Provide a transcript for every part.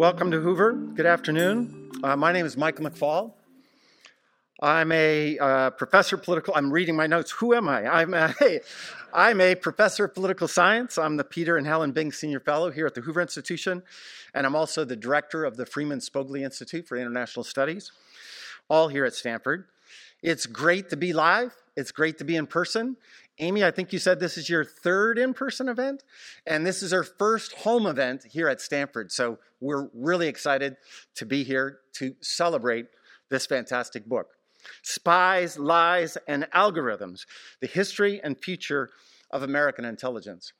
Welcome to Hoover. Good afternoon. Uh, my name is Michael McFaul. I'm a uh, professor of political. I'm reading my notes. Who am I? I'm a, I'm a professor of political science. I'm the Peter and Helen Bing Senior Fellow here at the Hoover Institution, and I'm also the director of the Freeman Spogli Institute for International Studies, all here at Stanford. It's great to be live. It's great to be in person. Amy, I think you said this is your third in person event, and this is our first home event here at Stanford. So we're really excited to be here to celebrate this fantastic book. Spies, Lies, and Algorithms The History and Future of American Intelligence.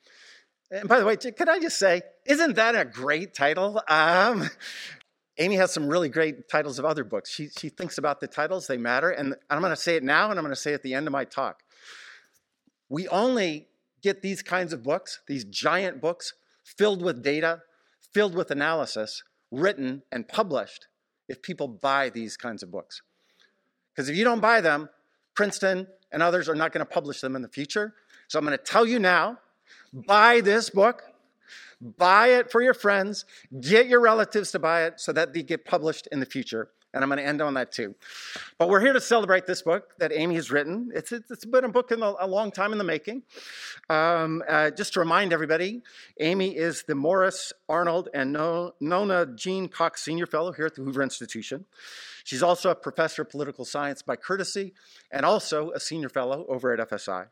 And by the way, could I just say, isn't that a great title? Um, Amy has some really great titles of other books. She, she thinks about the titles, they matter. And I'm going to say it now and I'm going to say it at the end of my talk. We only get these kinds of books, these giant books filled with data, filled with analysis, written and published, if people buy these kinds of books. Because if you don't buy them, Princeton and others are not going to publish them in the future. So I'm going to tell you now buy this book, buy it for your friends, get your relatives to buy it so that they get published in the future. And I'm going to end on that too. But we're here to celebrate this book that Amy has written. It's, it's been a book in a, a long time in the making. Um, uh, just to remind everybody, Amy is the Morris Arnold and Nona Jean Cox Senior Fellow here at the Hoover Institution. She's also a professor of political science by courtesy and also a senior fellow over at FSI.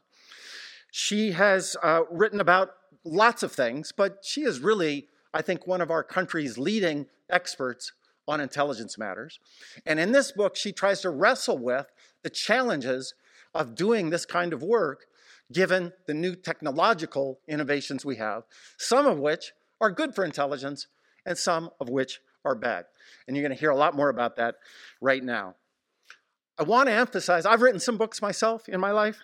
She has uh, written about lots of things, but she is really, I think, one of our country's leading experts on intelligence matters. And in this book, she tries to wrestle with the challenges of doing this kind of work given the new technological innovations we have, some of which are good for intelligence and some of which are bad. And you're going to hear a lot more about that right now. I want to emphasize I've written some books myself in my life.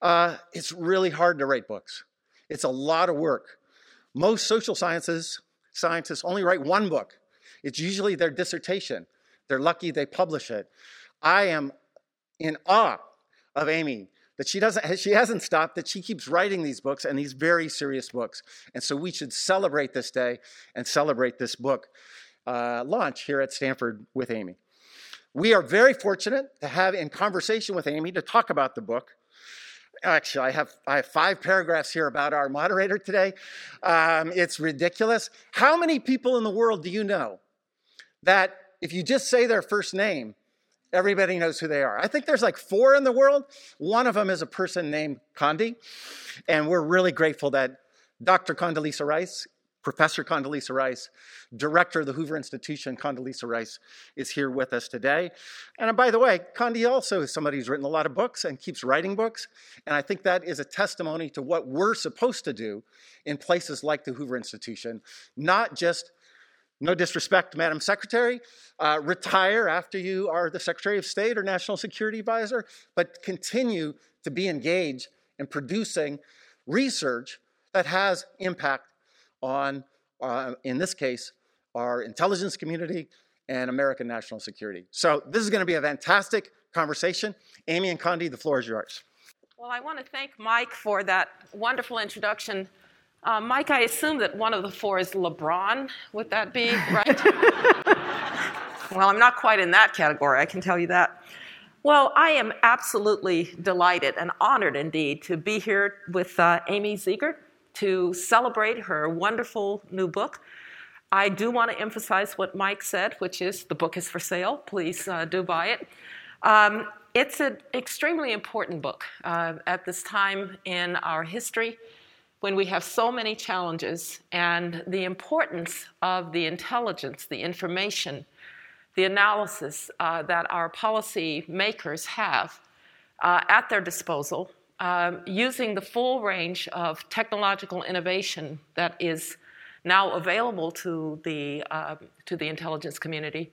Uh, it's really hard to write books, it's a lot of work. Most social sciences scientists only write one book it's usually their dissertation. They're lucky they publish it. I am in awe of Amy that she doesn't she hasn't stopped that she keeps writing these books and these very serious books and so we should celebrate this day and celebrate this book uh, launch here at stanford with amy we are very fortunate to have in conversation with amy to talk about the book actually i have i have five paragraphs here about our moderator today um, it's ridiculous how many people in the world do you know that if you just say their first name, everybody knows who they are. I think there's like four in the world. One of them is a person named Condi. And we're really grateful that Dr. Condoleezza Rice, Professor Condoleezza Rice, director of the Hoover Institution, Condoleezza Rice, is here with us today. And by the way, Condi also is somebody who's written a lot of books and keeps writing books. And I think that is a testimony to what we're supposed to do in places like the Hoover Institution, not just no disrespect, Madam Secretary, uh, retire after you are the Secretary of State or National Security Advisor, but continue to be engaged in producing research that has impact on, uh, in this case, our intelligence community and American national security. So this is going to be a fantastic conversation. Amy and Condi, the floor is yours. Well, I want to thank Mike for that wonderful introduction uh, Mike, I assume that one of the four is LeBron. Would that be right? well, I'm not quite in that category, I can tell you that. Well, I am absolutely delighted and honored indeed to be here with uh, Amy Zegart to celebrate her wonderful new book. I do want to emphasize what Mike said, which is the book is for sale. Please uh, do buy it. Um, it's an extremely important book uh, at this time in our history when we have so many challenges and the importance of the intelligence, the information, the analysis uh, that our policy makers have uh, at their disposal, um, using the full range of technological innovation that is now available to the, uh, to the intelligence community,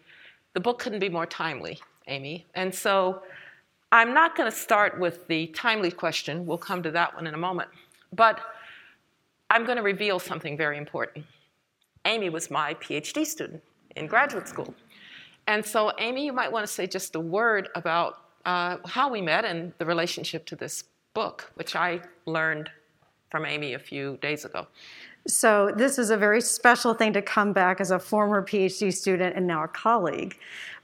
the book couldn't be more timely, Amy. And so I'm not going to start with the timely question. We'll come to that one in a moment. But I'm going to reveal something very important. Amy was my PhD student in graduate school. And so, Amy, you might want to say just a word about uh, how we met and the relationship to this book, which I learned from Amy a few days ago. So, this is a very special thing to come back as a former PhD student and now a colleague.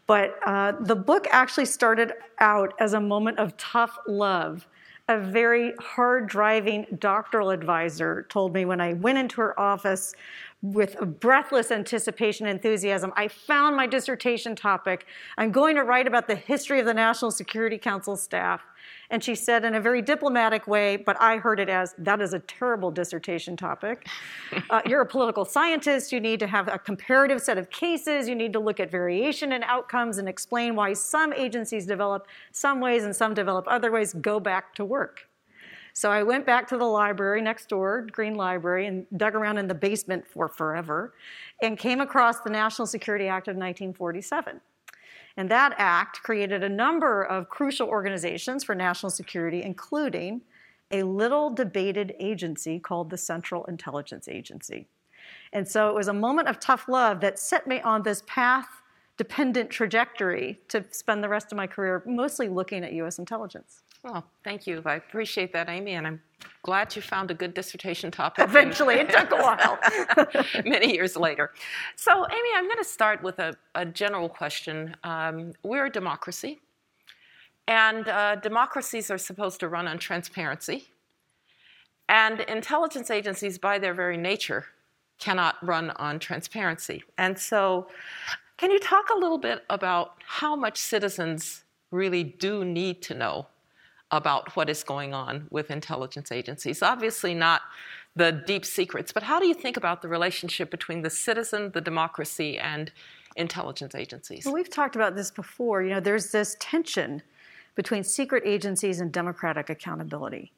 But uh, the book actually started out as a moment of tough love. A very hard driving doctoral advisor told me when I went into her office with breathless anticipation and enthusiasm, I found my dissertation topic. I'm going to write about the history of the National Security Council staff. And she said in a very diplomatic way, but I heard it as that is a terrible dissertation topic. Uh, you're a political scientist. You need to have a comparative set of cases. You need to look at variation in outcomes and explain why some agencies develop some ways and some develop other ways. Go back to work. So I went back to the library next door, Green Library, and dug around in the basement for forever and came across the National Security Act of 1947. And that act created a number of crucial organizations for national security, including a little debated agency called the Central Intelligence Agency. And so it was a moment of tough love that set me on this path dependent trajectory to spend the rest of my career mostly looking at US intelligence. Well, thank you. I appreciate that, Amy, and I'm glad you found a good dissertation topic. Eventually, it took a while. many years later. So, Amy, I'm going to start with a, a general question. Um, we're a democracy, and uh, democracies are supposed to run on transparency. And intelligence agencies, by their very nature, cannot run on transparency. And so, can you talk a little bit about how much citizens really do need to know about what is going on with intelligence agencies. Obviously, not the deep secrets, but how do you think about the relationship between the citizen, the democracy, and intelligence agencies? Well, we've talked about this before. You know, there's this tension between secret agencies and democratic accountability.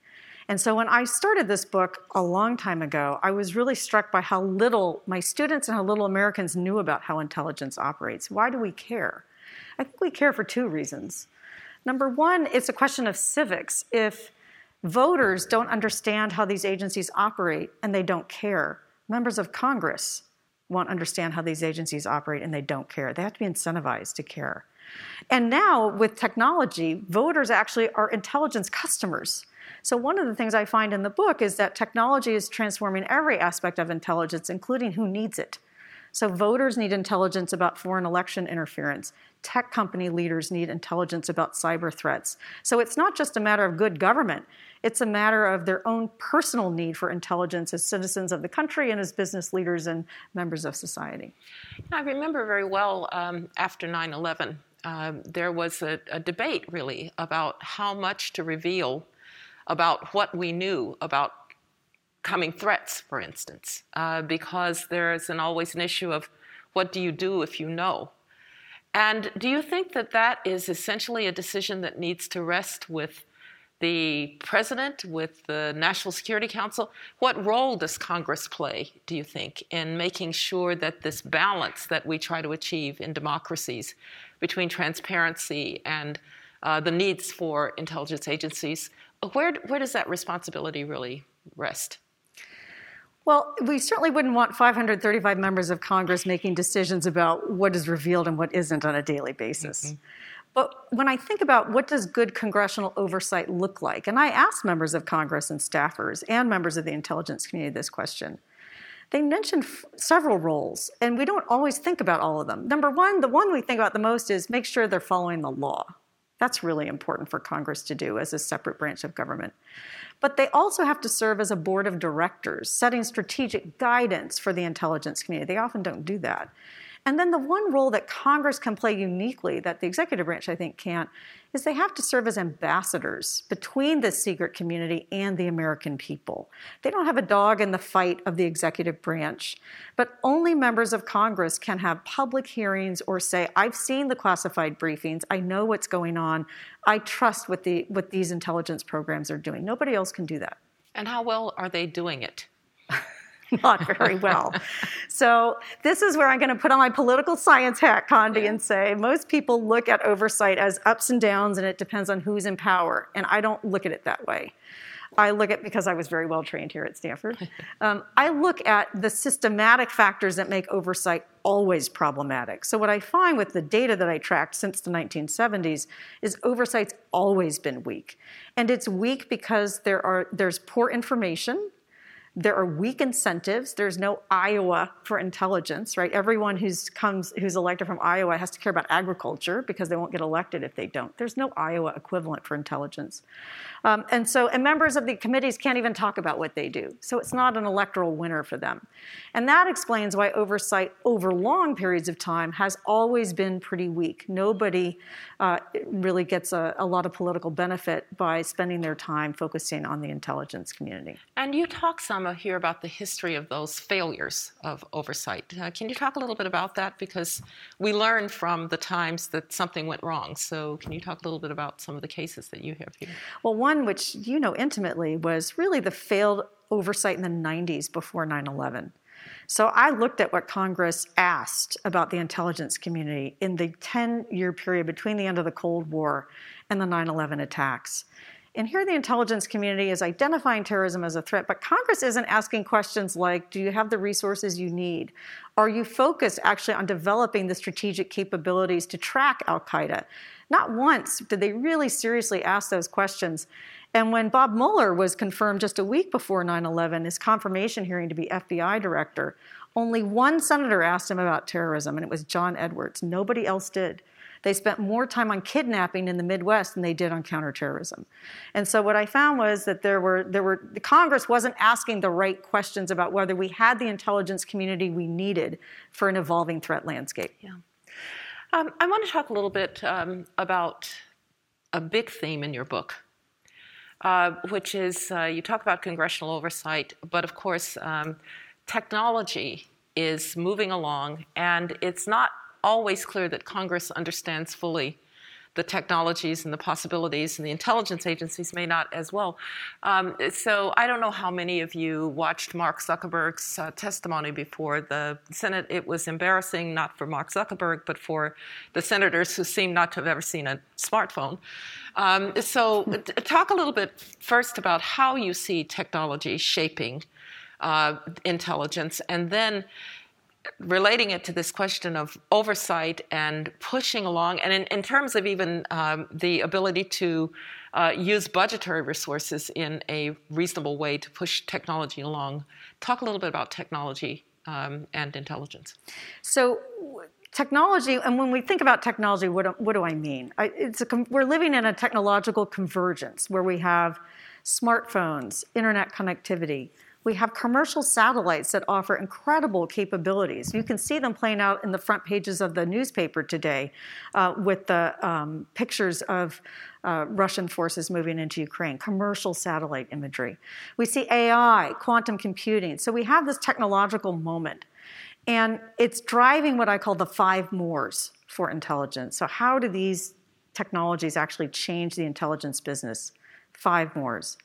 And so when I started this book a long time ago, I was really struck by how little my students and how little Americans knew about how intelligence operates. Why do we care? I think we care for two reasons. Number one, it's a question of civics. If voters don't understand how these agencies operate and they don't care, members of Congress won't understand how these agencies operate and they don't care. They have to be incentivized to care. And now, with technology, voters actually are intelligence customers. So, one of the things I find in the book is that technology is transforming every aspect of intelligence, including who needs it. So, voters need intelligence about foreign election interference tech company leaders need intelligence about cyber threats. So it's not just a matter of good government, it's a matter of their own personal need for intelligence as citizens of the country and as business leaders and members of society. I remember very well um, after 9 11, uh, there was a, a debate really about how much to reveal about what we knew about coming threats, for instance, uh, because there is an, always an issue of what do you do if you know? And do you think that that is essentially a decision that needs to rest with the president, with the National Security Council? What role does Congress play, do you think, in making sure that this balance that we try to achieve in democracies between transparency and uh, the needs for intelligence agencies, where, where does that responsibility really rest? Well, we certainly wouldn't want 535 members of Congress making decisions about what is revealed and what isn't on a daily basis. Mm-hmm. But when I think about what does good congressional oversight look like, and I asked members of Congress and staffers and members of the intelligence community this question, they mentioned f- several roles, and we don't always think about all of them. Number one, the one we think about the most is make sure they're following the law. That's really important for Congress to do as a separate branch of government. But they also have to serve as a board of directors, setting strategic guidance for the intelligence community. They often don't do that. And then the one role that Congress can play uniquely that the executive branch, I think, can't, is they have to serve as ambassadors between the secret community and the American people. They don't have a dog in the fight of the executive branch, but only members of Congress can have public hearings or say, I've seen the classified briefings, I know what's going on, I trust what, the, what these intelligence programs are doing. Nobody else can do that. And how well are they doing it? not very well. so this is where I'm going to put on my political science hat, Condi, yeah. and say most people look at oversight as ups and downs, and it depends on who's in power. And I don't look at it that way. I look at because I was very well trained here at Stanford. Um, I look at the systematic factors that make oversight always problematic. So what I find with the data that I tracked since the 1970s is oversight's always been weak, and it's weak because there are there's poor information There are weak incentives. There's no Iowa for intelligence, right? Everyone who's comes who's elected from Iowa has to care about agriculture because they won't get elected if they don't. There's no Iowa equivalent for intelligence, um, and so and members of the committees can't even talk about what they do. So it's not an electoral winner for them, and that explains why oversight over long periods of time has always been pretty weak. Nobody uh, really gets a, a lot of political benefit by spending their time focusing on the intelligence community. And you talk some here about the history of those failures of oversight. Uh, can you talk a little bit about that? Because we learned from the times that something went wrong. So, can you talk a little bit about some of the cases that you have here? Well, one which you know intimately was really the failed oversight in the 90s before 9 11. So I looked at what Congress asked about the intelligence community in the 10 year period between the end of the Cold War and the 9 11 attacks. And here the intelligence community is identifying terrorism as a threat, but Congress isn't asking questions like Do you have the resources you need? Are you focused actually on developing the strategic capabilities to track Al Qaeda? Not once did they really seriously ask those questions. And when Bob Mueller was confirmed just a week before 9 11, his confirmation hearing to be FBI director, only one senator asked him about terrorism, and it was John Edwards. Nobody else did. They spent more time on kidnapping in the Midwest than they did on counterterrorism. And so what I found was that there were there were the Congress wasn't asking the right questions about whether we had the intelligence community we needed for an evolving threat landscape. Yeah. Um, I want to talk a little bit um, about a big theme in your book, uh, which is uh, you talk about congressional oversight, but of course, um, technology is moving along, and it's not always clear that Congress understands fully the technologies and the possibilities, and the intelligence agencies may not as well. Um, so I don't know how many of you watched Mark Zuckerberg's uh, testimony before the Senate. It was embarrassing, not for Mark Zuckerberg, but for the senators who seem not to have ever seen a smartphone. Um, so talk a little bit first about how you see technology shaping uh, intelligence, and then relating it to this question of oversight and pushing along, and in, in terms of even um, the ability to uh, use budgetary resources in a reasonable way to push technology along, talk a little bit about technology um, and intelligence. So, technology, and when we think about technology, what, what do I mean? I, it's a, we're living in a technological convergence where we have smartphones, internet connectivity, we have commercial satellites that offer incredible capabilities. You can see them playing out in the front pages of the newspaper today uh, with the um, pictures of uh, Russian forces moving into Ukraine, commercial satellite imagery. We see AI, quantum computing. So we have this technological moment. And it's driving what I call the five mores for intelligence. So, how do these technologies actually change the intelligence business? Five mores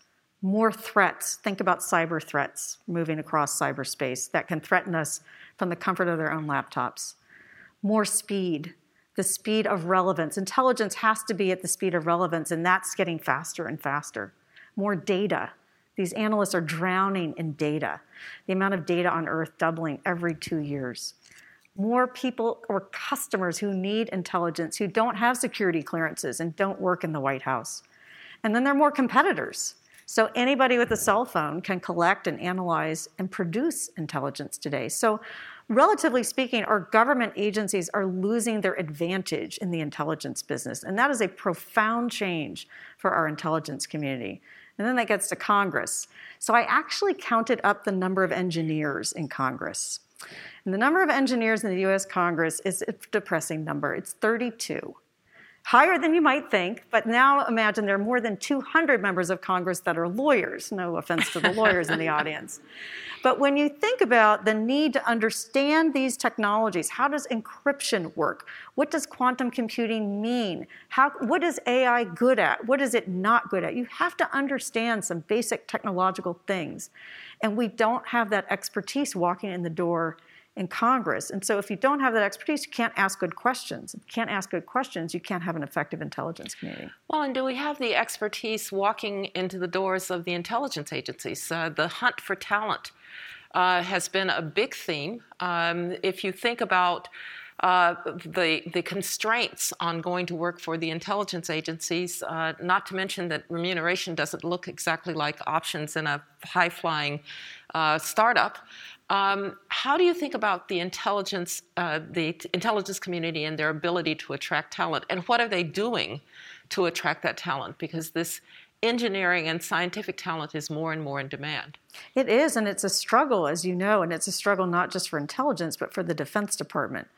more threats. Think about cyber threats moving across cyberspace that can threaten us from the comfort of their own laptops. More speed, the speed of relevance. Intelligence has to be at the speed of relevance, and that's getting faster and faster. More data. These analysts are drowning in data. The amount of data on Earth doubling every two years. More people or customers who need intelligence, who don't have security clearances and don't work in the White House. And then there are more competitors so anybody with a cell phone can collect and analyze and produce intelligence today. So relatively speaking, our government agencies are losing their advantage in the intelligence business. And that is a profound change for our intelligence community. And then that gets to Congress. So I actually counted up the number of engineers in Congress. And the number of engineers in the US Congress is a depressing number. It's 32 higher than you might think, but now imagine there are more than 200 members of Congress that are lawyers. No offense to the lawyers in the audience. But when you think about the need to understand these technologies, how does encryption work? What does quantum computing mean? How, what is AI good at? What is it not good at? You have to understand some basic technological things. And we don't have that expertise walking in the door in Congress. And so if you don't have that expertise, you can't ask good questions. If you can't ask good questions, you can't have an effective intelligence community. Well, and do we have the expertise walking into the doors of the intelligence agencies? Uh, the hunt for talent uh, has been a big theme. Um, if you think about uh, the, the constraints on going to work for the intelligence agencies, uh, not to mention that remuneration doesn't look exactly like options in a high flying uh, startup. Um, how do you think about the intelligence, uh, the intelligence community and their ability to attract talent, and what are they doing to attract that talent? Because this engineering and scientific talent is more and more in demand. It is, and it's a struggle, as you know, and it's a struggle not just for intelligence, but for the Defense Department.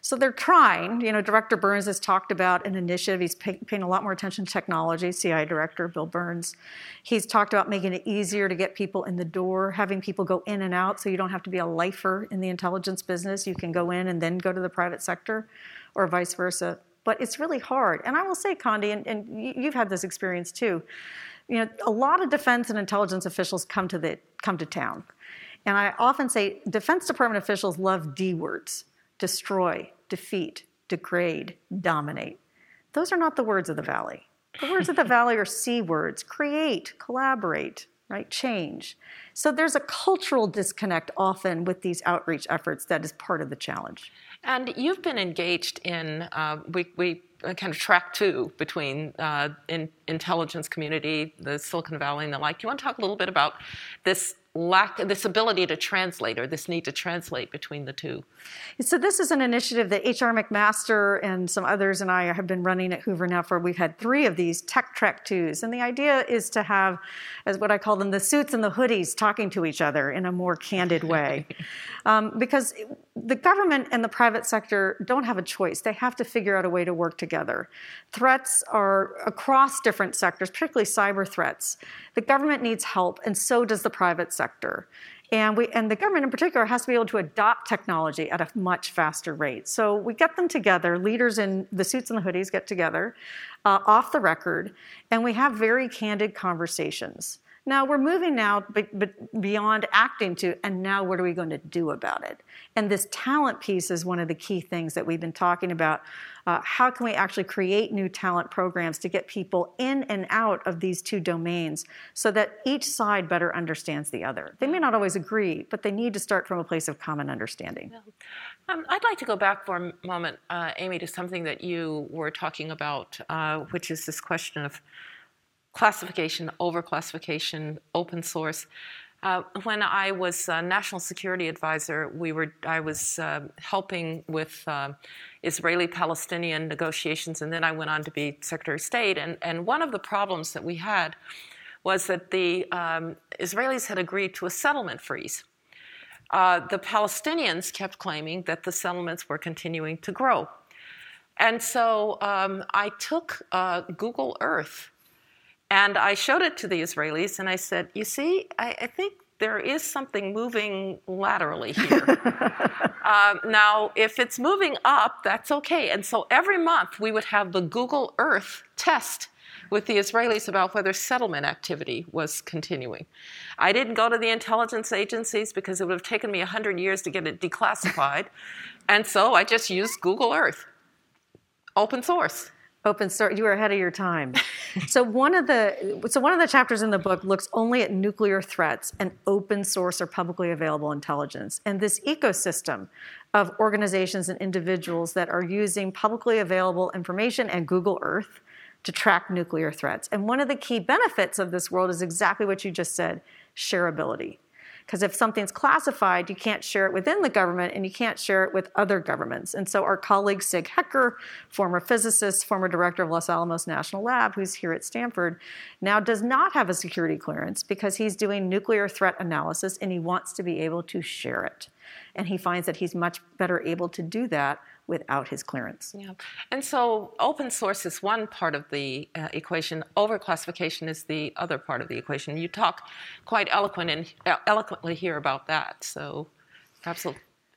So they're trying. You know, Director Burns has talked about an initiative. He's pay, paying a lot more attention to technology. CI Director Bill Burns. He's talked about making it easier to get people in the door, having people go in and out, so you don't have to be a lifer in the intelligence business. You can go in and then go to the private sector, or vice versa but it's really hard. And I will say, Condi, and, and you've had this experience too. You know, a lot of defense and intelligence officials come to the come to town, and I often say Defense Department officials love D words: destroy, defeat, degrade, dominate. Those are not the words of the Valley. The words of the Valley are C words: create, collaborate, right? Change. So there's a cultural disconnect often with these outreach efforts that is part of the challenge. And you've been engaged in, uh, we, we kind of track two between uh, in, intelligence community, the Silicon Valley, and the like. Do you want to talk a little bit about this lack this ability to translate or this need to translate between the two. So this is an initiative that H.R. McMaster and some others and i have been running at hoover now for we've had three of these tech track twos. And the idea is to have as what i call them the suits and the hoodies talking to each other in a more candid way um, because the government and the private sector don't have a choice they have to figure out a way to work together threats are across different sectors particularly cyber threats the government needs help and so does the private sector. And, we, and the government in particular has to be able to adopt technology at a much faster rate. So we get them together, leaders in the suits and the hoodies get together uh, off the record, and we have very candid conversations. Now we're moving now beyond acting to, and now what are we going to do about it? And this talent piece is one of the key things that we've been talking about. Uh, how can we actually create new talent programs to get people in and out of these two domains so that each side better understands the other? They may not always agree, but they need to start from a place of common understanding. Yeah. Um, I'd like to go back for a moment, uh, Amy, to something that you were talking about, uh, which is this question of classification, overclassification, open source. Uh, when I was national security advisor, we were I was uh, helping with uh, Israeli-Palestinian negotiations, and then I went on to be Secretary of State. And, and one of the problems that we had was that the um, Israelis had agreed to a settlement freeze. Uh, the Palestinians kept claiming that the settlements were continuing to grow. And so um, I took uh, Google Earth and I showed it to the Israelis and I said, You see, I, I think there is something moving laterally here. um, now, if it's moving up, that's okay. And so every month we would have the Google Earth test with the Israelis about whether settlement activity was continuing. I didn't go to the intelligence agencies because it would have taken me 100 years to get it declassified. and so I just used Google Earth, open source open source you were ahead of your time. So one of the so one of the chapters in the book looks only at nuclear threats and open source or publicly available intelligence. And this ecosystem of organizations and individuals that are using publicly available information and google earth to track nuclear threats. And one of the key benefits of this world is exactly what you just said shareability because if something's classified, you can't share it within the government and you can't share it with other governments. And so our colleague Sig Hecker, former physicist, former director of Los Alamos National Lab, who's here at Stanford, now does not have a security clearance because he's doing nuclear threat analysis and he wants to be able to share it. And he finds that he's much better able to do that without his clearance. Yeah. And so open source is one part of the uh, equation, overclassification is the other part of the equation. You talk quite eloquent and, uh, eloquently here about that. So perhaps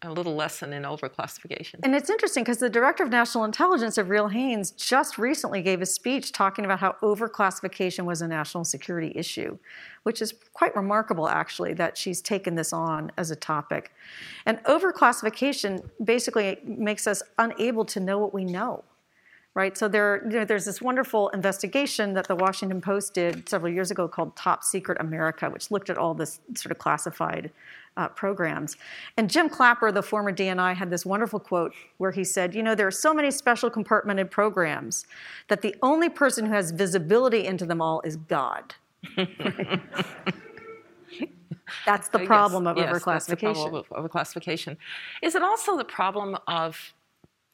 a little lesson in overclassification. And it's interesting because the director of national intelligence, Avril Haines just recently gave a speech talking about how overclassification was a national security issue, which is quite remarkable, actually, that she's taken this on as a topic. And overclassification basically makes us unable to know what we know right? So there, you know, there's this wonderful investigation that the Washington Post did several years ago called Top Secret America, which looked at all this sort of classified uh, programs. And Jim Clapper, the former DNI, had this wonderful quote where he said, You know, there are so many special compartmented programs that the only person who has visibility into them all is God. That's the problem of yes, that's overclassification. problem of overclassification. Is it also the problem of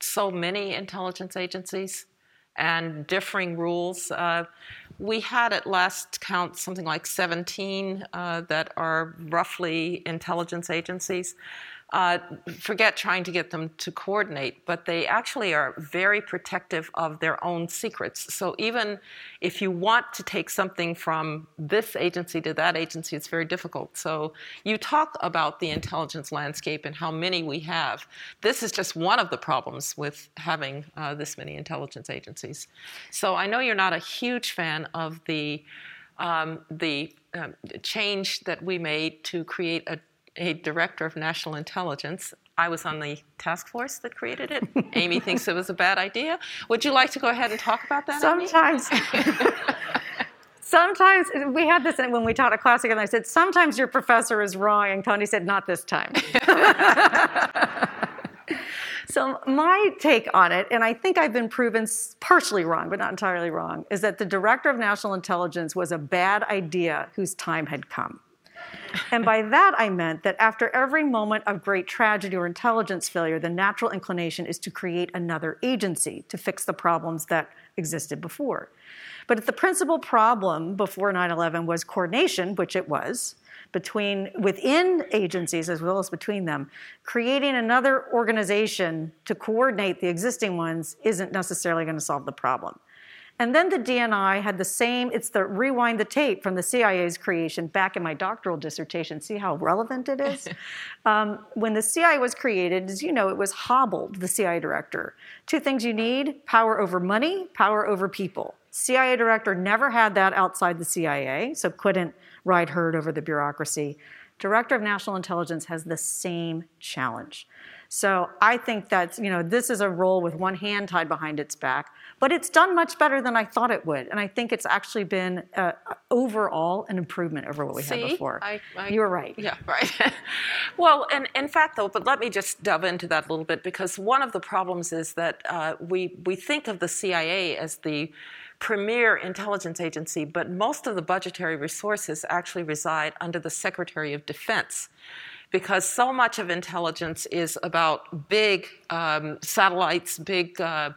so many intelligence agencies and differing rules? Uh, we had at last count something like 17 uh, that are roughly intelligence agencies. Uh, forget trying to get them to coordinate, but they actually are very protective of their own secrets. So even if you want to take something from this agency to that agency, it's very difficult. So you talk about the intelligence landscape and how many we have. This is just one of the problems with having uh, this many intelligence agencies. So I know you're not a huge fan of the um, the um, change that we made to create a a director of national intelligence. I was on the task force that created it. Amy thinks it was a bad idea. Would you like to go ahead and talk about that? Amy? Sometimes. Sometimes we had this when we taught a class together. I said, "Sometimes your professor is wrong," and Tony said, "Not this time." so my take on it, and I think I've been proven partially wrong, but not entirely wrong, is that the director of national intelligence was a bad idea whose time had come. And by that, I meant that after every moment of great tragedy or intelligence failure, the natural inclination is to create another agency to fix the problems that existed before. But if the principal problem before 9 11 was coordination, which it was, between within agencies as well as between them, creating another organization to coordinate the existing ones isn't necessarily going to solve the problem. And then the DNI had the same, it's the rewind the tape from the CIA's creation back in my doctoral dissertation. See how relevant it is? um, when the CIA was created, as you know, it was hobbled, the CIA director. Two things you need power over money, power over people. CIA director never had that outside the CIA, so couldn't ride herd over the bureaucracy. Director of National Intelligence has the same challenge. So I think that you know this is a role with one hand tied behind its back, but it's done much better than I thought it would, and I think it's actually been uh, overall an improvement over what we See, had before. I- I- you were right. Yeah, right. well, and in fact, though, but let me just delve into that a little bit because one of the problems is that uh, we we think of the CIA as the premier intelligence agency, but most of the budgetary resources actually reside under the Secretary of Defense. Because so much of intelligence is about big um, satellites, big uh,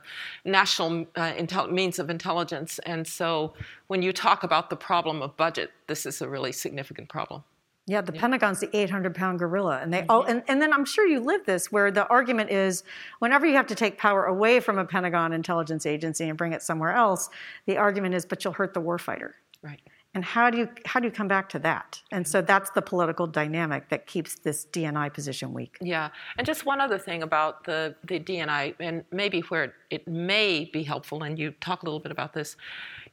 national uh, intel- means of intelligence. And so when you talk about the problem of budget, this is a really significant problem. Yeah, the Pentagon's the 800 pound gorilla. And they Mm-hmm. all, and, and then I'm sure you live this where the argument is whenever you have to take power away from a Pentagon intelligence agency and bring it somewhere else, the argument is, but you'll hurt the warfighter. Right. And how do you how do you come back to that? And so that's the political dynamic that keeps this DNI position weak. Yeah, and just one other thing about the, the DNI, and maybe where it, may be helpful, and you talk a little bit about this.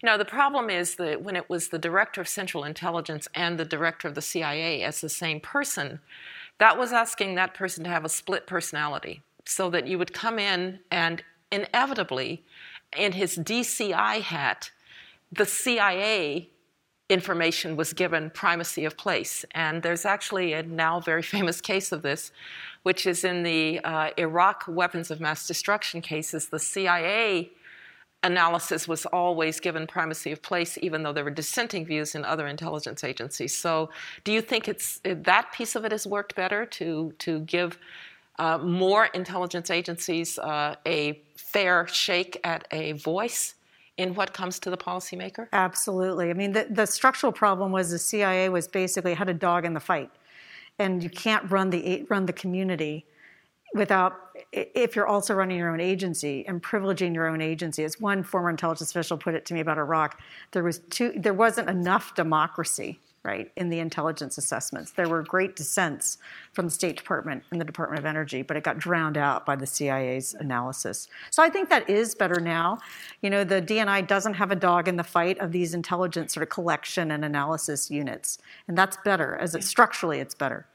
You know, the problem is that when it was the director of Central Intelligence and the director of the CIA as the same person, that was asking that person to have a split personality, so that you would come in and inevitably, in his DCI hat, the CIA information was given primacy of place. And there's actually a now very famous case of this, which is in the uh, Iraq weapons of mass destruction cases. The CIA analysis was always given primacy of place, even though there were dissenting views in other intelligence agencies. So, do you think it's that piece of it has worked better to to give uh, more intelligence agencies uh, a fair shake at a voice? In what comes to the policymaker? Absolutely. I mean, the, the structural problem was the CIA was basically had a dog in the fight, and you can't run the run the community without if you're also running your own agency and privileging your own agency. As one former intelligence official put it to me about Iraq, there was too there wasn't enough democracy right in the intelligence assessments. There were great dissents from the State Department and the Department of Energy, but it got drowned out by the CIA's analysis. So I think that is better now. You know, the DNI doesn't have a dog in the fight of these intelligence sort of collection and analysis units, and that's better. As it structurally, it's better.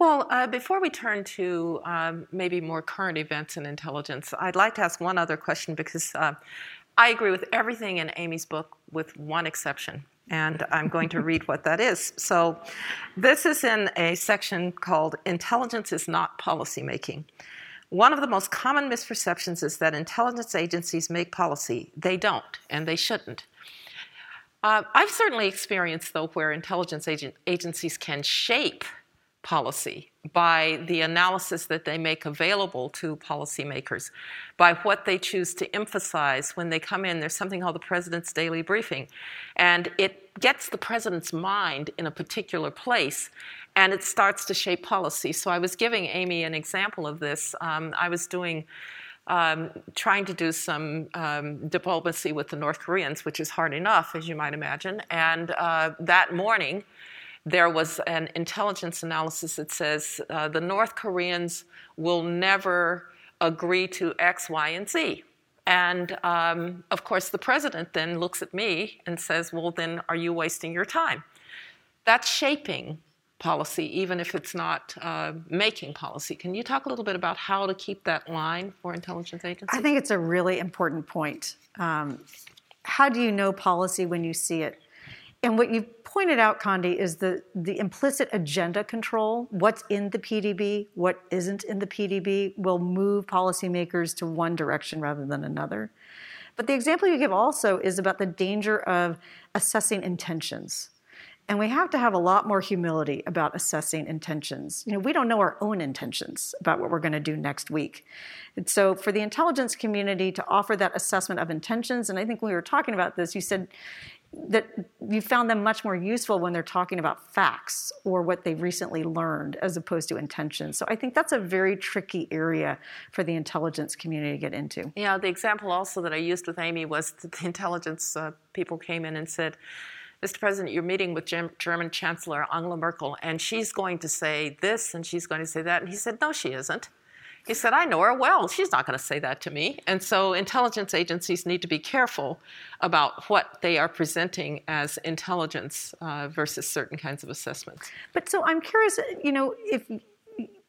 Well, uh, before we turn to um, maybe more current events in intelligence, I'd like to ask one other question because uh, I agree with everything in Amy's book, with one exception. And I'm going to read what that is. So, this is in a section called Intelligence is Not Policymaking. One of the most common misperceptions is that intelligence agencies make policy. They don't, and they shouldn't. Uh, I've certainly experienced, though, where intelligence agent, agencies can shape policy by the analysis that they make available to policymakers, by what they choose to emphasize when they come in. There's something called the President's Daily Briefing, and it gets the President's mind in a particular place and it starts to shape policy. So I was giving Amy an example of this. Um, I was doing um, trying to do some um, diplomacy with the North Koreans, which is hard enough, as you might imagine. And uh, that morning, there was an intelligence analysis that says uh, the North Koreans will never agree to X, Y, and Z. And um, of course, the president then looks at me and says, Well, then are you wasting your time? That's shaping policy, even if it's not uh, making policy. Can you talk a little bit about how to keep that line for intelligence agencies? I think it's a really important point. Um, how do you know policy when you see it? And what you've pointed out, Condi, is the, the implicit agenda control. What's in the PDB, what isn't in the PDB, will move policymakers to one direction rather than another. But the example you give also is about the danger of assessing intentions. And we have to have a lot more humility about assessing intentions. You know, we don't know our own intentions about what we're going to do next week. And so for the intelligence community to offer that assessment of intentions, and I think when we were talking about this, you said that you found them much more useful when they're talking about facts or what they've recently learned as opposed to intentions. So I think that's a very tricky area for the intelligence community to get into. Yeah, the example also that I used with Amy was that the intelligence uh, people came in and said, Mr. President, you're meeting with German Chancellor Angela Merkel, and she's going to say this and she's going to say that. And he said, No, she isn't. He said, I know her well. She's not going to say that to me. And so intelligence agencies need to be careful about what they are presenting as intelligence uh, versus certain kinds of assessments. But so I'm curious, you know, if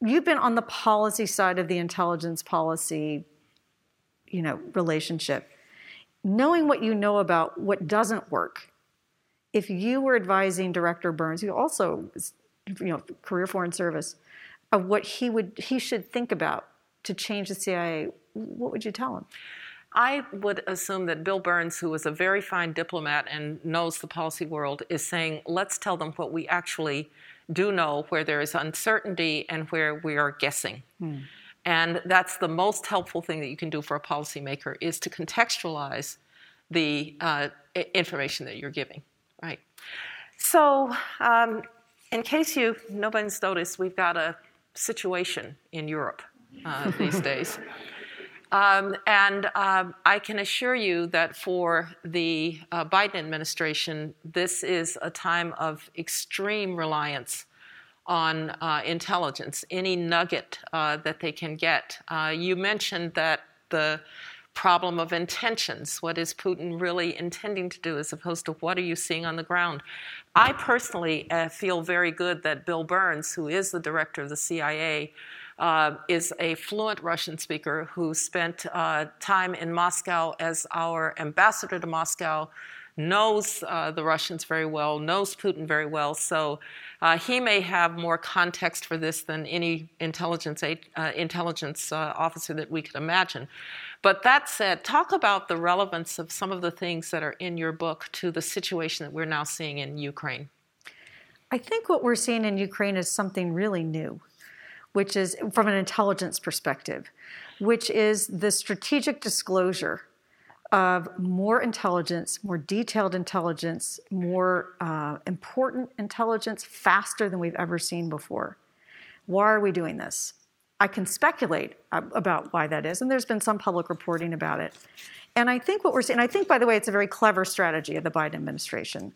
you've been on the policy side of the intelligence policy, you know, relationship, knowing what you know about what doesn't work if you were advising Director Burns, who also is, you know, career foreign service, of what he would he should think about to change the CIA, what would you tell him? I would assume that Bill Burns, who is a very fine diplomat and knows the policy world, is saying, let's tell them what we actually do know, where there is uncertainty and where we are guessing. Hmm. And that's the most helpful thing that you can do for a policymaker is to contextualize the uh, information that you're giving. Right. So, um, in case you nobody's noticed, we've got a situation in Europe uh, these days. Um, and uh, I can assure you that for the uh, Biden administration, this is a time of extreme reliance on uh, intelligence, any nugget uh, that they can get. Uh, you mentioned that the problem of intentions. What is Putin really intending to do as opposed to what are you seeing on the ground? I personally uh, feel very good that Bill Burns, who is the director of the CIA, uh, is a fluent Russian speaker who spent uh, time in Moscow as our ambassador to Moscow, knows uh, the Russians very well, knows Putin very well. So uh, he may have more context for this than any intelligence uh, intelligence uh, officer that we could imagine. But that said, talk about the relevance of some of the things that are in your book to the situation that we're now seeing in Ukraine. I think what we're seeing in Ukraine is something really new, which is from an intelligence perspective, which is the strategic disclosure of more intelligence, more detailed intelligence, more uh, important intelligence faster than we've ever seen before. Why are we doing this? I can speculate about why that is, and there's been some public reporting about it. And I think what we're seeing, I think, by the way, it's a very clever strategy of the Biden administration.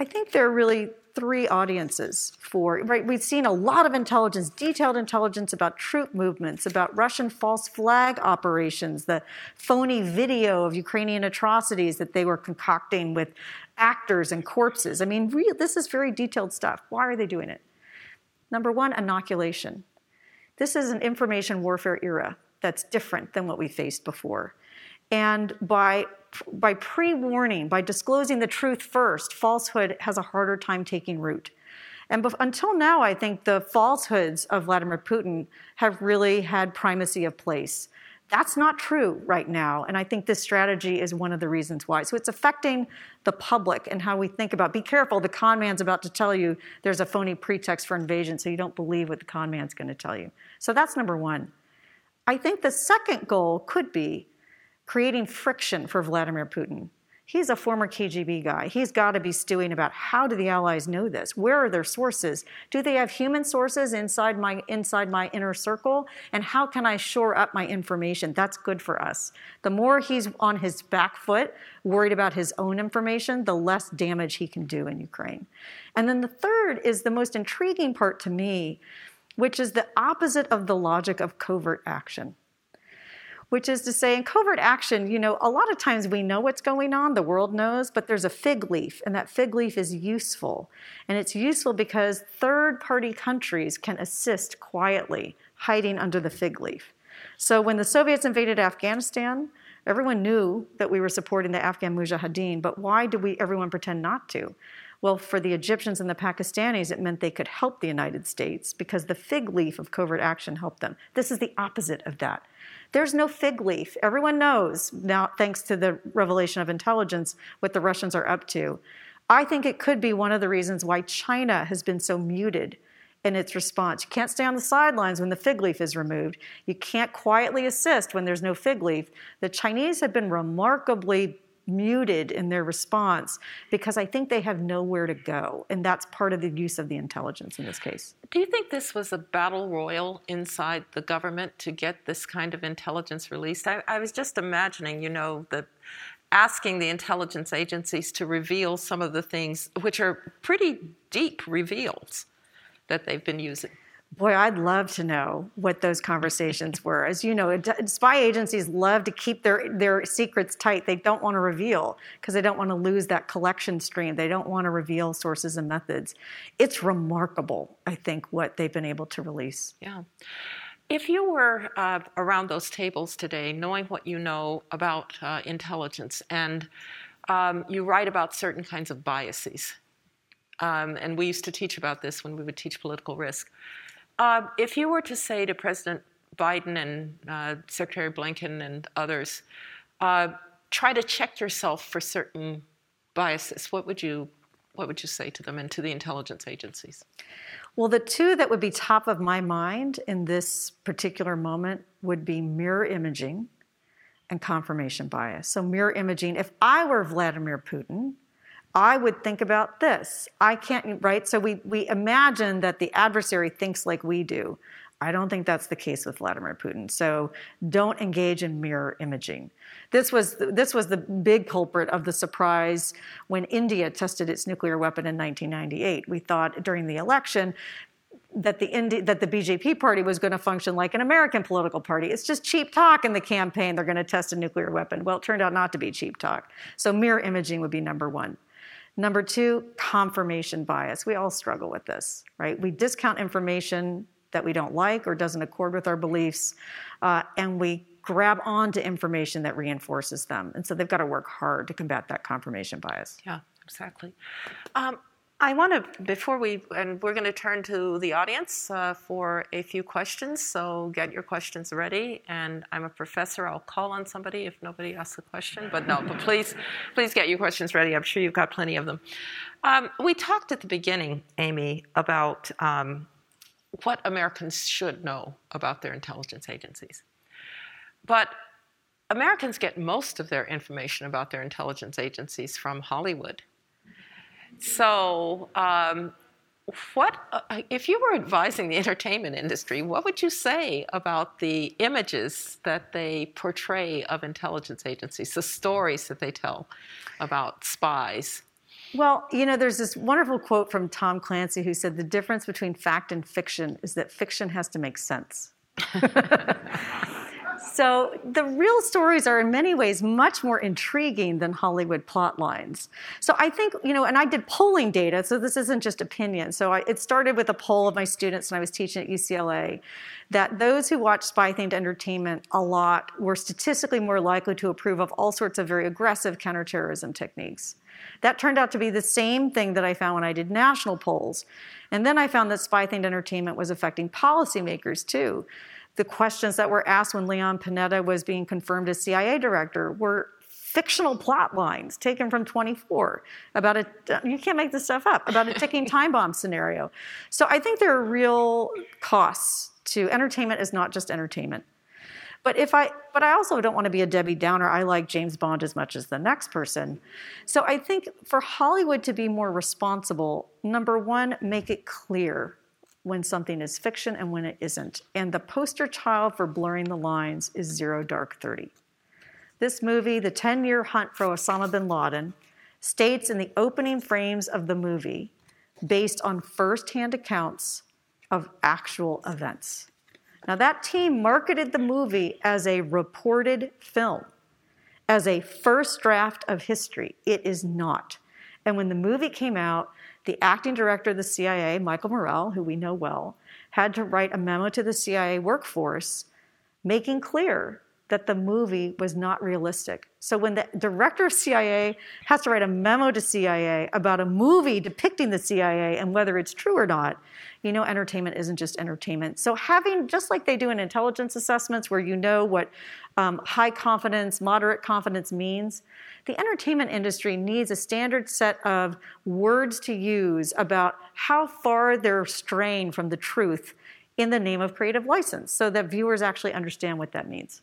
I think they're really three audiences for, right? We've seen a lot of intelligence, detailed intelligence about troop movements, about Russian false flag operations, the phony video of Ukrainian atrocities that they were concocting with actors and corpses. I mean, real, this is very detailed stuff. Why are they doing it? Number one, inoculation. This is an information warfare era that's different than what we faced before. And by, by pre warning, by disclosing the truth first, falsehood has a harder time taking root. And bef- until now, I think the falsehoods of Vladimir Putin have really had primacy of place. That's not true right now. And I think this strategy is one of the reasons why. So it's affecting the public and how we think about be careful, the con man's about to tell you there's a phony pretext for invasion, so you don't believe what the con man's going to tell you. So that's number one. I think the second goal could be creating friction for Vladimir Putin. He's a former KGB guy. He's got to be stewing about how do the Allies know this? Where are their sources? Do they have human sources inside my inside my inner circle? And how can I shore up my information? That's good for us. The more he's on his back foot, worried about his own information, the less damage he can do in Ukraine. And then the third is the most intriguing part to me, which is the opposite of the logic of covert action which is to say, in covert action, you know, a lot of times we know what's going on, the world knows, but there's a fig leaf, and that fig leaf is useful. And it's useful because third party countries can assist quietly, hiding under the fig leaf. So when the Soviets invaded Afghanistan, everyone knew that we were supporting the Afghan Mujahideen, but why did we everyone pretend not to? Well, for the Egyptians and the Pakistanis, it meant they could help the United States because the fig leaf of covert action helped them. This is the opposite of that. There's no fig leaf. Everyone knows now, thanks to the revelation of intelligence, what the Russians are up to. I think it could be one of the reasons why China has been so muted in its response. You can't stay on the sidelines when the fig leaf is removed. You can't quietly assist when there's no fig leaf. The Chinese have been remarkably muted in their response because I think they have nowhere to go. And that's part of the use of the intelligence in this case. Do you think this was a battle royal inside the government to get this kind of intelligence released? I, I was just imagining, you know, the asking the intelligence agencies to reveal some of the things which are pretty deep reveals that they've been using. Boy, I'd love to know what those conversations were. As you know, spy agencies love to keep their, their secrets tight. They don't want to reveal because they don't want to lose that collection stream. They don't want to reveal sources and methods. It's remarkable, I think, what they've been able to release. Yeah. If you were uh, around those tables today, knowing what you know about uh, intelligence, and um, you write about certain kinds of biases, um, and we used to teach about this when we would teach political risk. Uh, if you were to say to President Biden and uh, Secretary Blinken and others, uh, try to check yourself for certain biases, what would you what would you say to them and to the intelligence agencies? Well, the two that would be top of my mind in this particular moment would be mirror imaging and confirmation bias. So, mirror imaging, if I were Vladimir Putin, I would think about this. I can't, right? So we, we imagine that the adversary thinks like we do. I don't think that's the case with Vladimir Putin. So don't engage in mirror imaging. This was, this was the big culprit of the surprise when India tested its nuclear weapon in 1998. We thought during the election that the Indi- that the BJP party was going to function like an American political party. It's just cheap talk in the campaign. They're going to test a nuclear weapon. Well, it turned out not to be cheap talk. So mirror imaging would be number one. Number two, confirmation bias. We all struggle with this, right? We discount information that we don't like or doesn't accord with our beliefs, uh, and we grab onto information that reinforces them. And so they've got to work hard to combat that confirmation bias. Yeah, exactly. Um, I want to, before we, and we're going to turn to the audience uh, for a few questions, so get your questions ready. And I'm a professor, I'll call on somebody if nobody asks a question, but no, but please, please get your questions ready. I'm sure you've got plenty of them. Um, we talked at the beginning, Amy, about um, what Americans should know about their intelligence agencies. But Americans get most of their information about their intelligence agencies from Hollywood so, um, what uh, if you were advising the entertainment industry? What would you say about the images that they portray of intelligence agencies, the stories that they tell about spies? Well, you know, there's this wonderful quote from Tom Clancy who said the difference between fact and fiction is that fiction has to make sense. So the real stories are in many ways much more intriguing than Hollywood plot lines. So I think, you know, and I did polling data, so this isn't just opinion. So I, it started with a poll of my students when I was teaching at UCLA that those who watch spy themed entertainment a lot were statistically more likely to approve of all sorts of very aggressive counterterrorism techniques. That turned out to be the same thing that I found when I did national polls. And then I found that spy themed entertainment was affecting policymakers too The questions that were asked when Leon Panetta was being confirmed as CIA director were fictional plot lines taken from 24 about a you can't make this stuff up about a ticking time bomb scenario. So i think there are real costs to entertainment is not just entertainment. But if i but i also don't want to be a debbie downer. I like james bond as much as the next person. So i think for hollywood to be more responsible number one make it clear when something is fiction and when it isn't and the poster child for blurring the lines is zero dark 30 this movie, The 10 Year Hunt for Osama bin Laden, states in the opening frames of the movie, based on firsthand accounts of actual events. Now, that team marketed the movie as a reported film, as a first draft of history. It is not. And when the movie came out, the acting director of the CIA, Michael Morell, who we know well, had to write a memo to the CIA workforce making clear that the movie was not realistic. So when the director of CIA has to write a memo to CIA about a movie depicting the CIA and whether it's true or not, you know entertainment isn't just entertainment. So having, just like they do in intelligence assessments where you know what um, high confidence, moderate confidence means, the entertainment industry needs a standard set of words to use about how far they're straying from the truth in the name of creative license so that viewers actually understand what that means.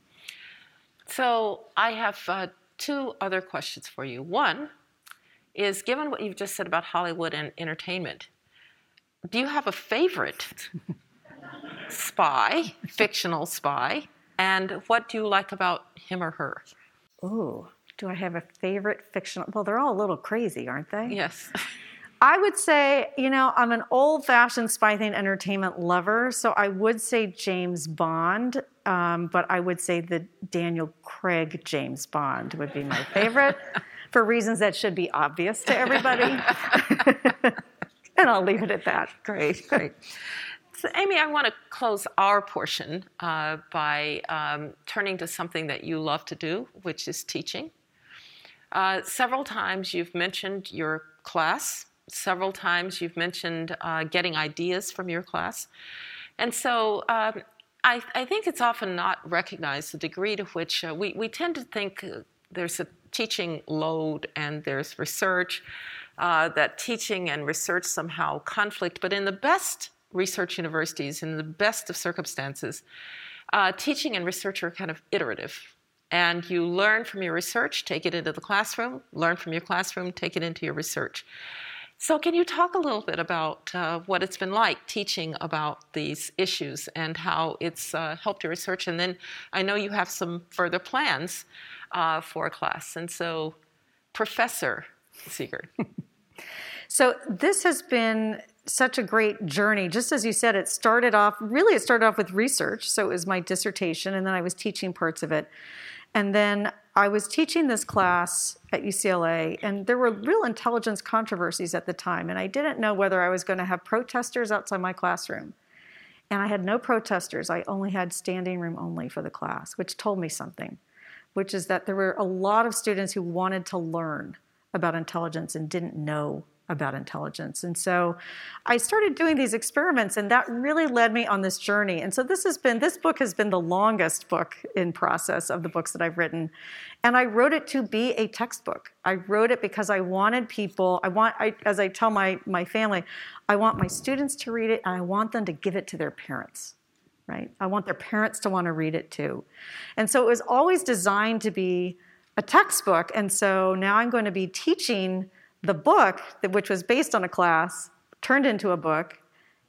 So I have uh, two other questions for you. One is given what you've just said about Hollywood and entertainment, do you have a favorite spy, fictional spy? And what do you like about him or her? Ooh, do I have a favorite fictional? Well, they're all a little crazy, aren't they? Yes. I would say, you know, I'm an old fashioned spy thing entertainment lover, so I would say James Bond, um, but I would say the Daniel Craig James Bond would be my favorite for reasons that should be obvious to everybody. and I'll leave it at that. Great, great. So, Amy, I want to close our portion uh, by um, turning to something that you love to do, which is teaching. Uh, several times you've mentioned your class several times you've mentioned uh, getting ideas from your class. And so um, I, I, think it's often not recognized the degree to which uh, we, we tend to think uh, there's a teaching load and there's research, uh, that teaching and research somehow conflict. But in the best research universities, in the best of circumstances, uh, teaching and research are kind of iterative. And you learn from your research, take it into the classroom, learn from your classroom, take it into your research. So, can you talk a little bit about uh, what it's been like teaching about these issues and how it's uh, helped your research? And then I know you have some further plans uh, for a class. And so, Professor Zegart. so, this has been such a great journey. Just as you said, it started off really, it started off with research. So, it was my dissertation, and then I was teaching parts of it. And then I was teaching this class at UCLA, and there were real intelligence controversies at the time, and I didn't know whether I was going to have protesters outside my classroom. And I had no protesters, I only had standing room only for the class, which told me something, which is that there were a lot of students who wanted to learn about intelligence and didn't know about intelligence. And so I started doing these experiments and that really led me on this journey. And so this has been this book has been the longest book in process of the books that I've written. And I wrote it to be a textbook. I wrote it because I wanted people, I want I, as I tell my my family, I want my students to read it and I want them to give it to their parents. Right? I want their parents to want to read it too. And so it was always designed to be a textbook. And so now I'm going to be teaching the book, which was based on a class, turned into a book,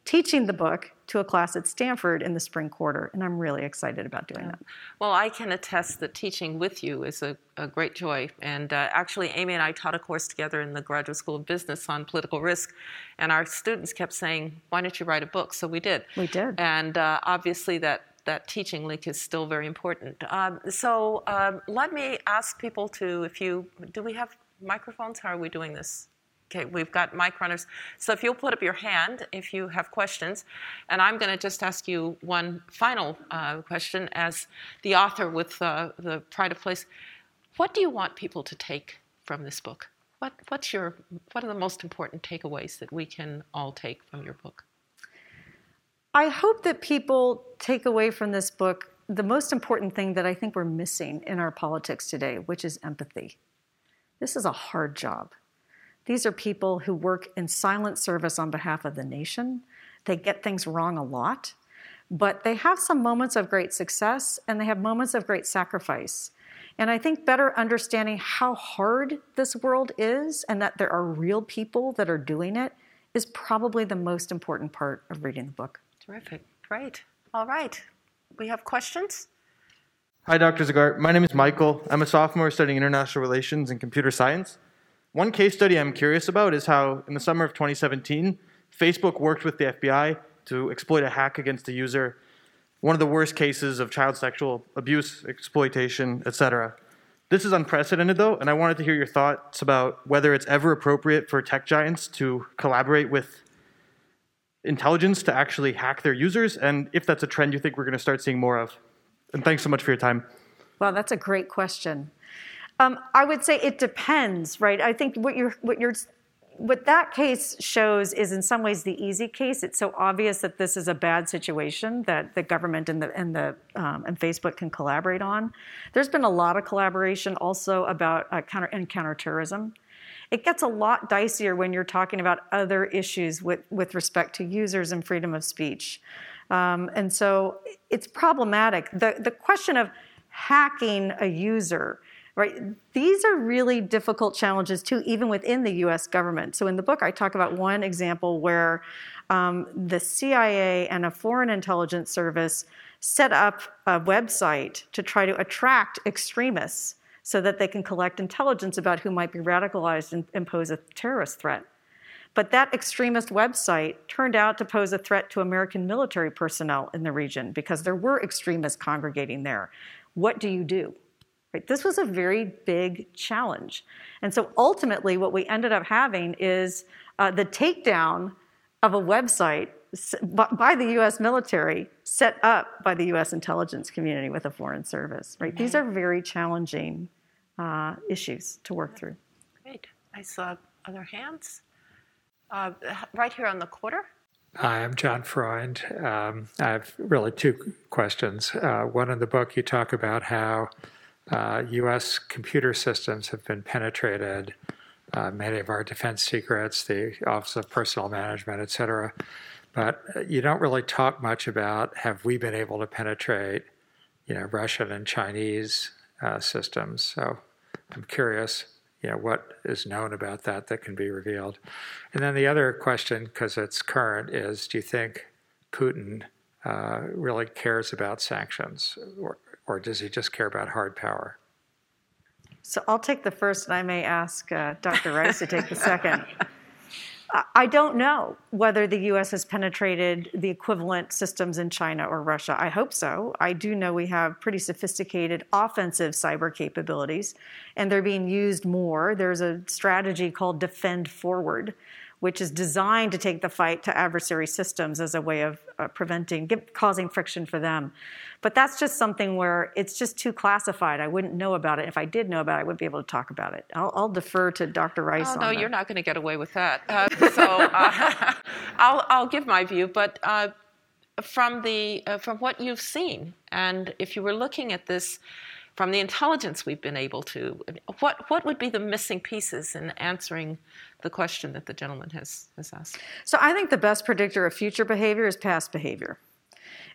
teaching the book to a class at Stanford in the spring quarter, and I'm really excited about doing that. Well, I can attest that teaching with you is a, a great joy. And uh, actually, Amy and I taught a course together in the Graduate School of Business on political risk, and our students kept saying, "Why don't you write a book?" So we did. We did. And uh, obviously, that that teaching link is still very important. Um, so um, let me ask people to, if you, do we have microphones? How are we doing this? Okay, we've got mic runners. So if you'll put up your hand if you have questions, and I'm going to just ask you one final uh, question as the author with uh, the Pride of Place. What do you want people to take from this book? What, what's your, what are the most important takeaways that we can all take from your book? I hope that people take away from this book the most important thing that I think we're missing in our politics today, which is empathy. This is a hard job. These are people who work in silent service on behalf of the nation. They get things wrong a lot, but they have some moments of great success and they have moments of great sacrifice. And I think better understanding how hard this world is and that there are real people that are doing it is probably the most important part of reading the book. Terrific. Great. All right. We have questions? Hi, Dr. Zegart. My name is Michael. I'm a sophomore studying international relations and computer science. One case study I'm curious about is how, in the summer of 2017, Facebook worked with the FBI to exploit a hack against a user. One of the worst cases of child sexual abuse, exploitation, etc. This is unprecedented, though, and I wanted to hear your thoughts about whether it's ever appropriate for tech giants to collaborate with intelligence to actually hack their users, and if that's a trend you think we're going to start seeing more of. And thanks so much for your time. Well, that's a great question. Um, I would say it depends, right? I think what you're what you're what that case shows is in some ways the easy case. It's so obvious that this is a bad situation that the government and the and the um, and Facebook can collaborate on. There's been a lot of collaboration also about uh, counter and counterterrorism. It gets a lot dicier when you're talking about other issues with, with respect to users and freedom of speech. Um, and so it's problematic. The, the question of hacking a user, right? These are really difficult challenges too, even within the US government. So in the book, I talk about one example where um, the CIA and a foreign intelligence service set up a website to try to attract extremists so that they can collect intelligence about who might be radicalized and, and pose a terrorist threat. But that extremist website turned out to pose a threat to American military personnel in the region because there were extremists congregating there. What do you do? Right? This was a very big challenge. And so ultimately, what we ended up having is uh, the takedown of a website by the US military set up by the US intelligence community with a foreign service, right? These are very challenging uh, issues to work through. Great. I saw other hands. Uh, right here on the quarter. Hi, I'm John Freund. Um, I have really two questions. Uh, one in the book, you talk about how U.S. Uh, computer systems have been penetrated, uh, many of our defense secrets, the Office of Personnel Management, et cetera. But uh, you don't really talk much about have we been able to penetrate, you know, Russian and Chinese uh, systems. So I'm curious, you know, what is known about that that can be revealed. And then the other question, because it's current, is do you think Putin uh, really cares about sanctions, or, or does he just care about hard power? So I'll take the first, and I may ask uh, Dr. Rice to take the second. I don't know whether the US has penetrated the equivalent systems in China or Russia. I hope so. I do know we have pretty sophisticated offensive cyber capabilities, and they're being used more. There's a strategy called Defend Forward, which is designed to take the fight to adversary systems as a way of uh, preventing, causing friction for them. But that's just something where it's just too classified. I wouldn't know about it. If I did know about it, I wouldn't be able to talk about it. I'll, I'll defer to Dr. Rice. Oh, no, that. you're not going to get away with that. Uh, so uh, I'll, I'll give my view, but uh, from the uh, from what you've seen, and if you were looking at this from the intelligence we've been able to, what what would be the missing pieces in answering the question that the gentleman has, has asked? So I think the best predictor of future behavior is past behavior.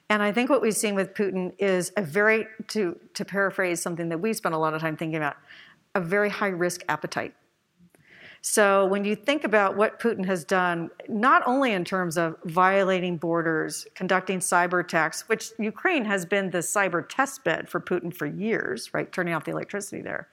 And I think what we've seen with Putin is a very, to, to paraphrase something that we spent a lot of time thinking about, a very high risk appetite. So when you think about what Putin has done, not only in terms of violating borders, conducting cyber attacks, which Ukraine has been the cyber test bed for Putin for years, right, turning off the electricity there,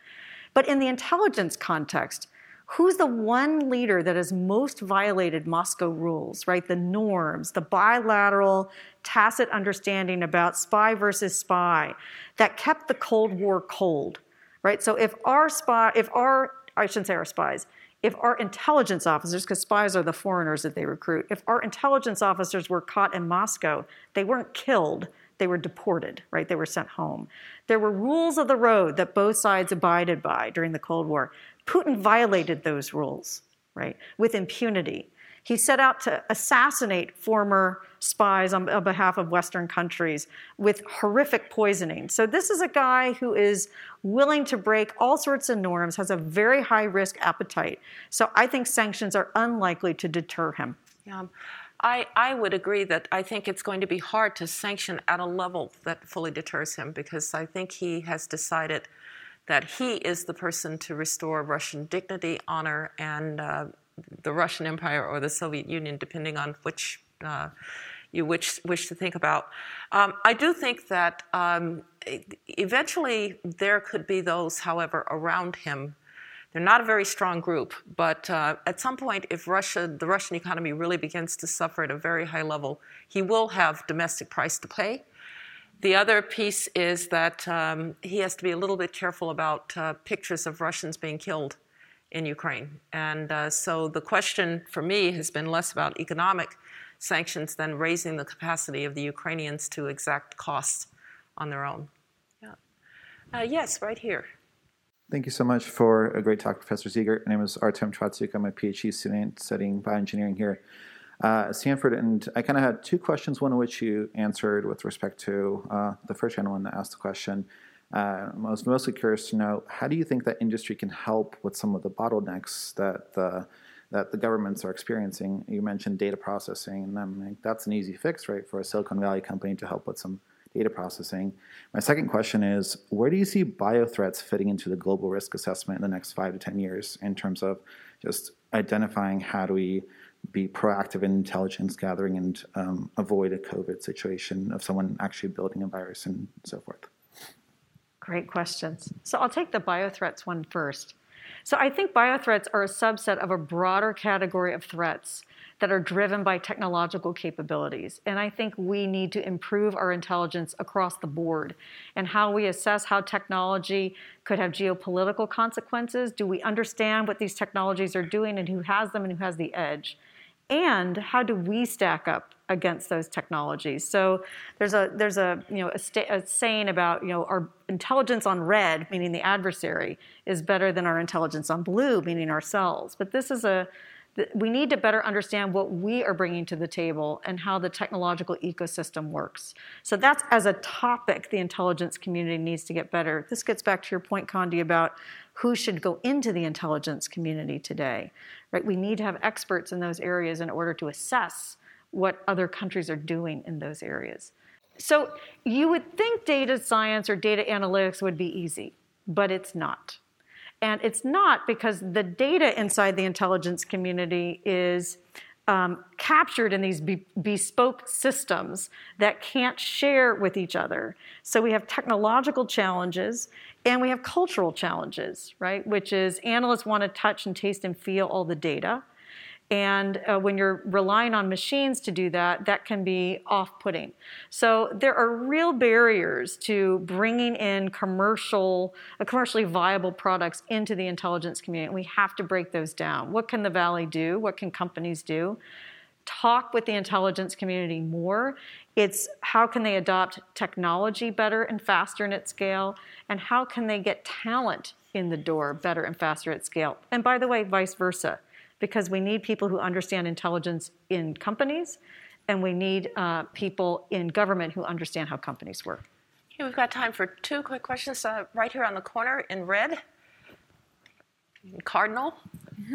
but in the intelligence context, who's the one leader that has most violated Moscow rules, right? The norms, the bilateral tacit understanding about spy versus spy that kept the Cold War cold, right? So if our spy, if our, I shouldn't say our spies, if our intelligence officers, because spies are the foreigners that they recruit, if our intelligence officers were caught in Moscow, they weren't killed, they were deported, right? They were sent home. There were rules of the road that both sides abided by during the Cold War. Putin violated those rules, right, with impunity. He set out to assassinate former spies on, on, behalf of Western countries with horrific poisoning. So, this is a guy who is willing to break all sorts of norms, has a very high risk appetite. So, I think sanctions are unlikely to deter him. Yeah. I, I would agree that I think it's going to be hard to sanction at a level that fully deters him because I think he has decided that he is the person to restore Russian dignity, honor, and uh, the Russian Empire or the Soviet Union, depending on which uh, you wish, wish to think about. Um, I do think that um, eventually there could be those, however, around him. They're not a very strong group, but uh, at some point, if Russia, the Russian economy really begins to suffer at a very high level, he will have domestic price to pay. The other piece is that um, he has to be a little bit careful about uh, pictures of Russians being killed in Ukraine. And uh, so the question for me has been less about economic sanctions than raising the capacity of the Ukrainians to exact costs on their own. Yeah. Uh, yes, right here. Thank you so much for a great talk, Professor Zegart. My name is Artem Trotsuk. I'm a PhD student studying bioengineering here uh, Stanford. And I kind of had two questions, one of which you answered with respect to uh, the first gentleman that asked the question. Uh, I was mostly curious to know how do you think that industry can help with some of the bottlenecks that the that the governments are experiencing. You mentioned data processing, and I mean, that's an easy fix, right, for a Silicon Valley company to help with some data processing. My second question is where do you see biothreats fitting into the global risk assessment in the next five to 10 years in terms of just identifying how do we be proactive in intelligence gathering and um, avoid a COVID situation of someone actually building a virus and so forth? Great questions. So I'll take the biothreats one first. So I think biothreats are a subset of a broader category of threats that are driven by technological capabilities. And I think we need to improve our intelligence across the board and how we assess how technology could have geopolitical consequences. Do we understand what these technologies are doing and who has them and who has the edge? and how do we stack up against those technologies so there's a there's a you know a, sta- a, saying about you know our intelligence on red meaning the adversary is better than our intelligence on blue meaning ourselves but this is a we need to better understand what we are bringing to the table and how the technological ecosystem works. So that's as a topic the intelligence community needs to get better. This gets back to your point, Condi, about who should go into the intelligence community today. Right? We need to have experts in those areas in order to assess what other countries are doing in those areas. So you would think data science or data analytics would be easy, but it's not. And it's not because the data inside the intelligence community is um, captured in these be- bespoke systems that can't share with each other. So we have technological challenges and we have cultural challenges, right? Which is analysts want to touch and taste and feel all the data. And uh, when you're relying on machines to do that, that can be off putting. So there are real barriers to bringing in commercial, uh, commercially viable products into the intelligence community. We have to break those down. What can the Valley do? What can companies do? Talk with the intelligence community more. It's how can they adopt technology better and faster and at scale? And how can they get talent in the door better and faster at scale? And by the way, vice versa because we need people who understand intelligence in companies, and we need uh, people in government who understand how companies work. Okay, we've got time for two quick questions uh, right here on the corner in red. Cardinal.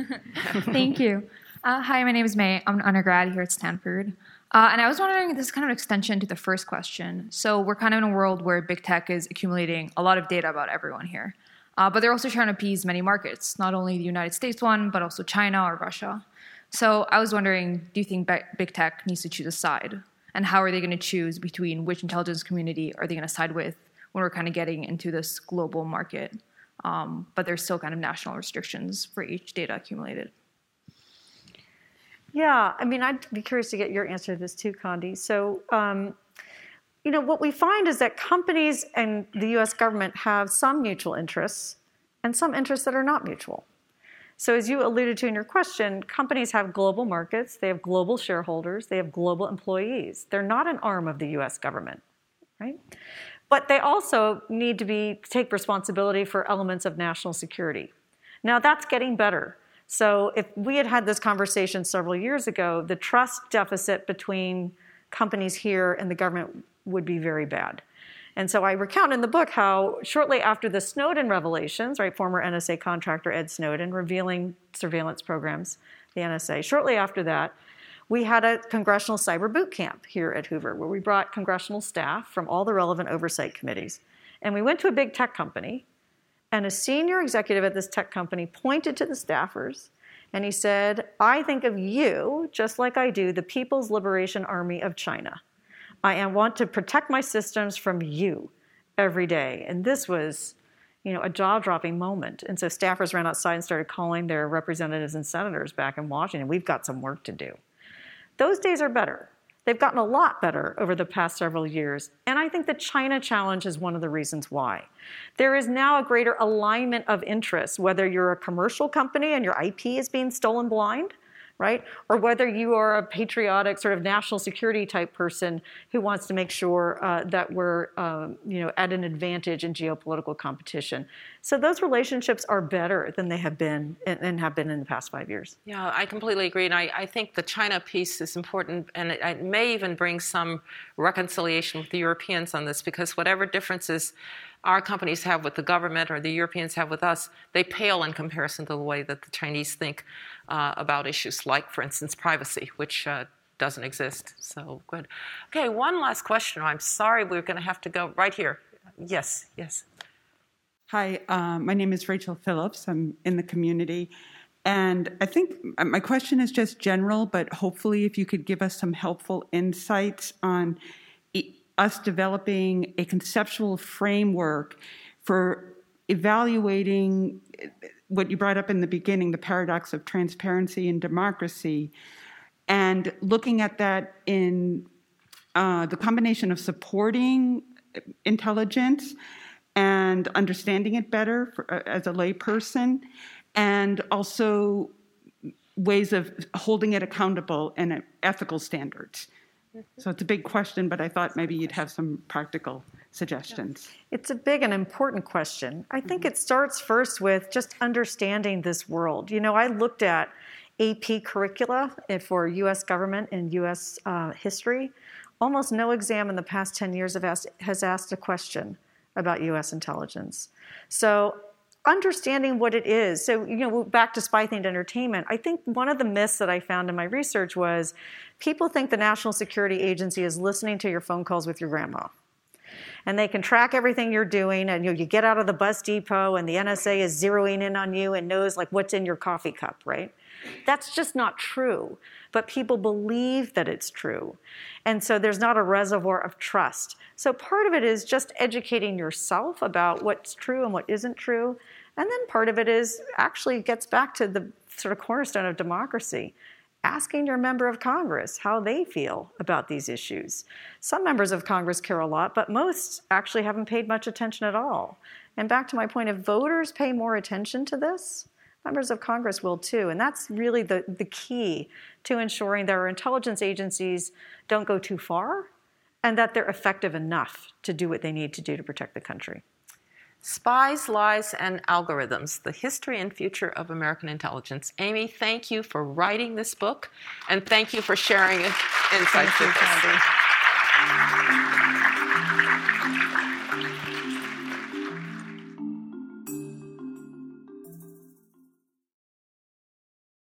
Thank you. Uh, hi, my name is May. I'm an undergrad here at Stanford. Uh, and I was wondering, this is kind of an extension to the first question. So, we're kind of in a world where big tech is accumulating a lot of data about everyone here. Uh, but they're also trying to appease many markets, not only the United States one, but also China or Russia. So I was wondering do you think big tech needs to choose a side? And how are they going to choose between which intelligence community are they going to side with when we're kind of getting into this global market? Um, but there's still kind of national restrictions for each data accumulated. Yeah, I mean, I'd be curious to get your answer to this too, Condi. So, um, you know, what we find is that companies and the US government have some mutual interests and some interests that are not mutual. So, as you alluded to in your question, companies have global markets, they have global shareholders, they have global employees. They're not an arm of the US government, right? But they also need to be, take responsibility for elements of national security. Now, that's getting better. So if we had had this conversation several years ago, the trust deficit between companies here and the government would be very bad. And so I recount in the book how shortly after the Snowden revelations, right, former NSA contractor Ed Snowden revealing surveillance programs, the NSA, shortly after that, we had a congressional cyber boot camp here at Hoover where we brought congressional staff from all the relevant oversight committees. And we went to a big tech company, and a senior executive at this tech company pointed to the staffers and he said, I think of you just like I do the People's Liberation Army of China. I want to protect my systems from you every day. And this was, you know, a jaw-dropping moment. And so staffers ran outside and started calling their representatives and senators back in Washington. We've got some work to do. Those days are better. They've gotten a lot better over the past several years. And I think the China challenge is one of the reasons why. There is now a greater alignment of interests, whether you're a commercial company and your IP is being stolen blind, right? Or whether you are a patriotic sort of national security type person who wants to make sure uh, that we're, um, you know, at an advantage in geopolitical competition. So those relationships are better than they have been and, and have been in the past five years. Yeah, I completely agree, and I, I think the China piece is important, and it, it may even bring some reconciliation with the Europeans on this, because whatever differences our companies have with the government or the Europeans have with us, they pale in comparison to the way that the Chinese think uh, about issues like, for instance, privacy, which uh, doesn't exist. So good. Okay, one last question. I'm sorry we're going to have to go right here. Yes, yes. Hi, uh, my name is Rachel Phillips. I'm in the community. And I think my question is just general, but hopefully, if you could give us some helpful insights on us developing a conceptual framework for evaluating what you brought up in the beginning the paradox of transparency and democracy, and looking at that in uh, the combination of supporting intelligence and understanding it better for, uh, as a layperson, and also ways of holding it accountable and ethical standards. So it's a big question, but I thought maybe you'd have some practical suggestions. It's a big and important question. I think it starts first with just understanding this world. You know, I looked at AP curricula for US government and US uh, history. Almost no exam in the past 10 years asked, has asked a question about US intelligence. So understanding what it is. So, you know, back to spy themed entertainment, I think one of the myths that I found in my research was people think the National Security Agency is listening to your phone calls with your grandma. And they can track everything you're doing, and you, know, you get out of the bus depot, and the NSA is zeroing in on you and knows like what's in your coffee cup, right? That's just not true. But people believe that it's true. And so there's not a reservoir of trust. So part of it is just educating yourself about what's true and what isn't true. And then part of it is actually gets back to the sort of cornerstone of democracy asking your member of Congress how they feel about these issues. Some members of Congress care a lot, but most actually haven't paid much attention at all. And back to my point, if voters pay more attention to this, members of Congress will too. And that's really the, the key to ensuring that our intelligence agencies don't go too far and that they're effective enough to do what they need to do to protect the country. Spies, Lies, and Algorithms The History and Future of American Intelligence. Amy, thank you for writing this book, and thank you for sharing insights with us.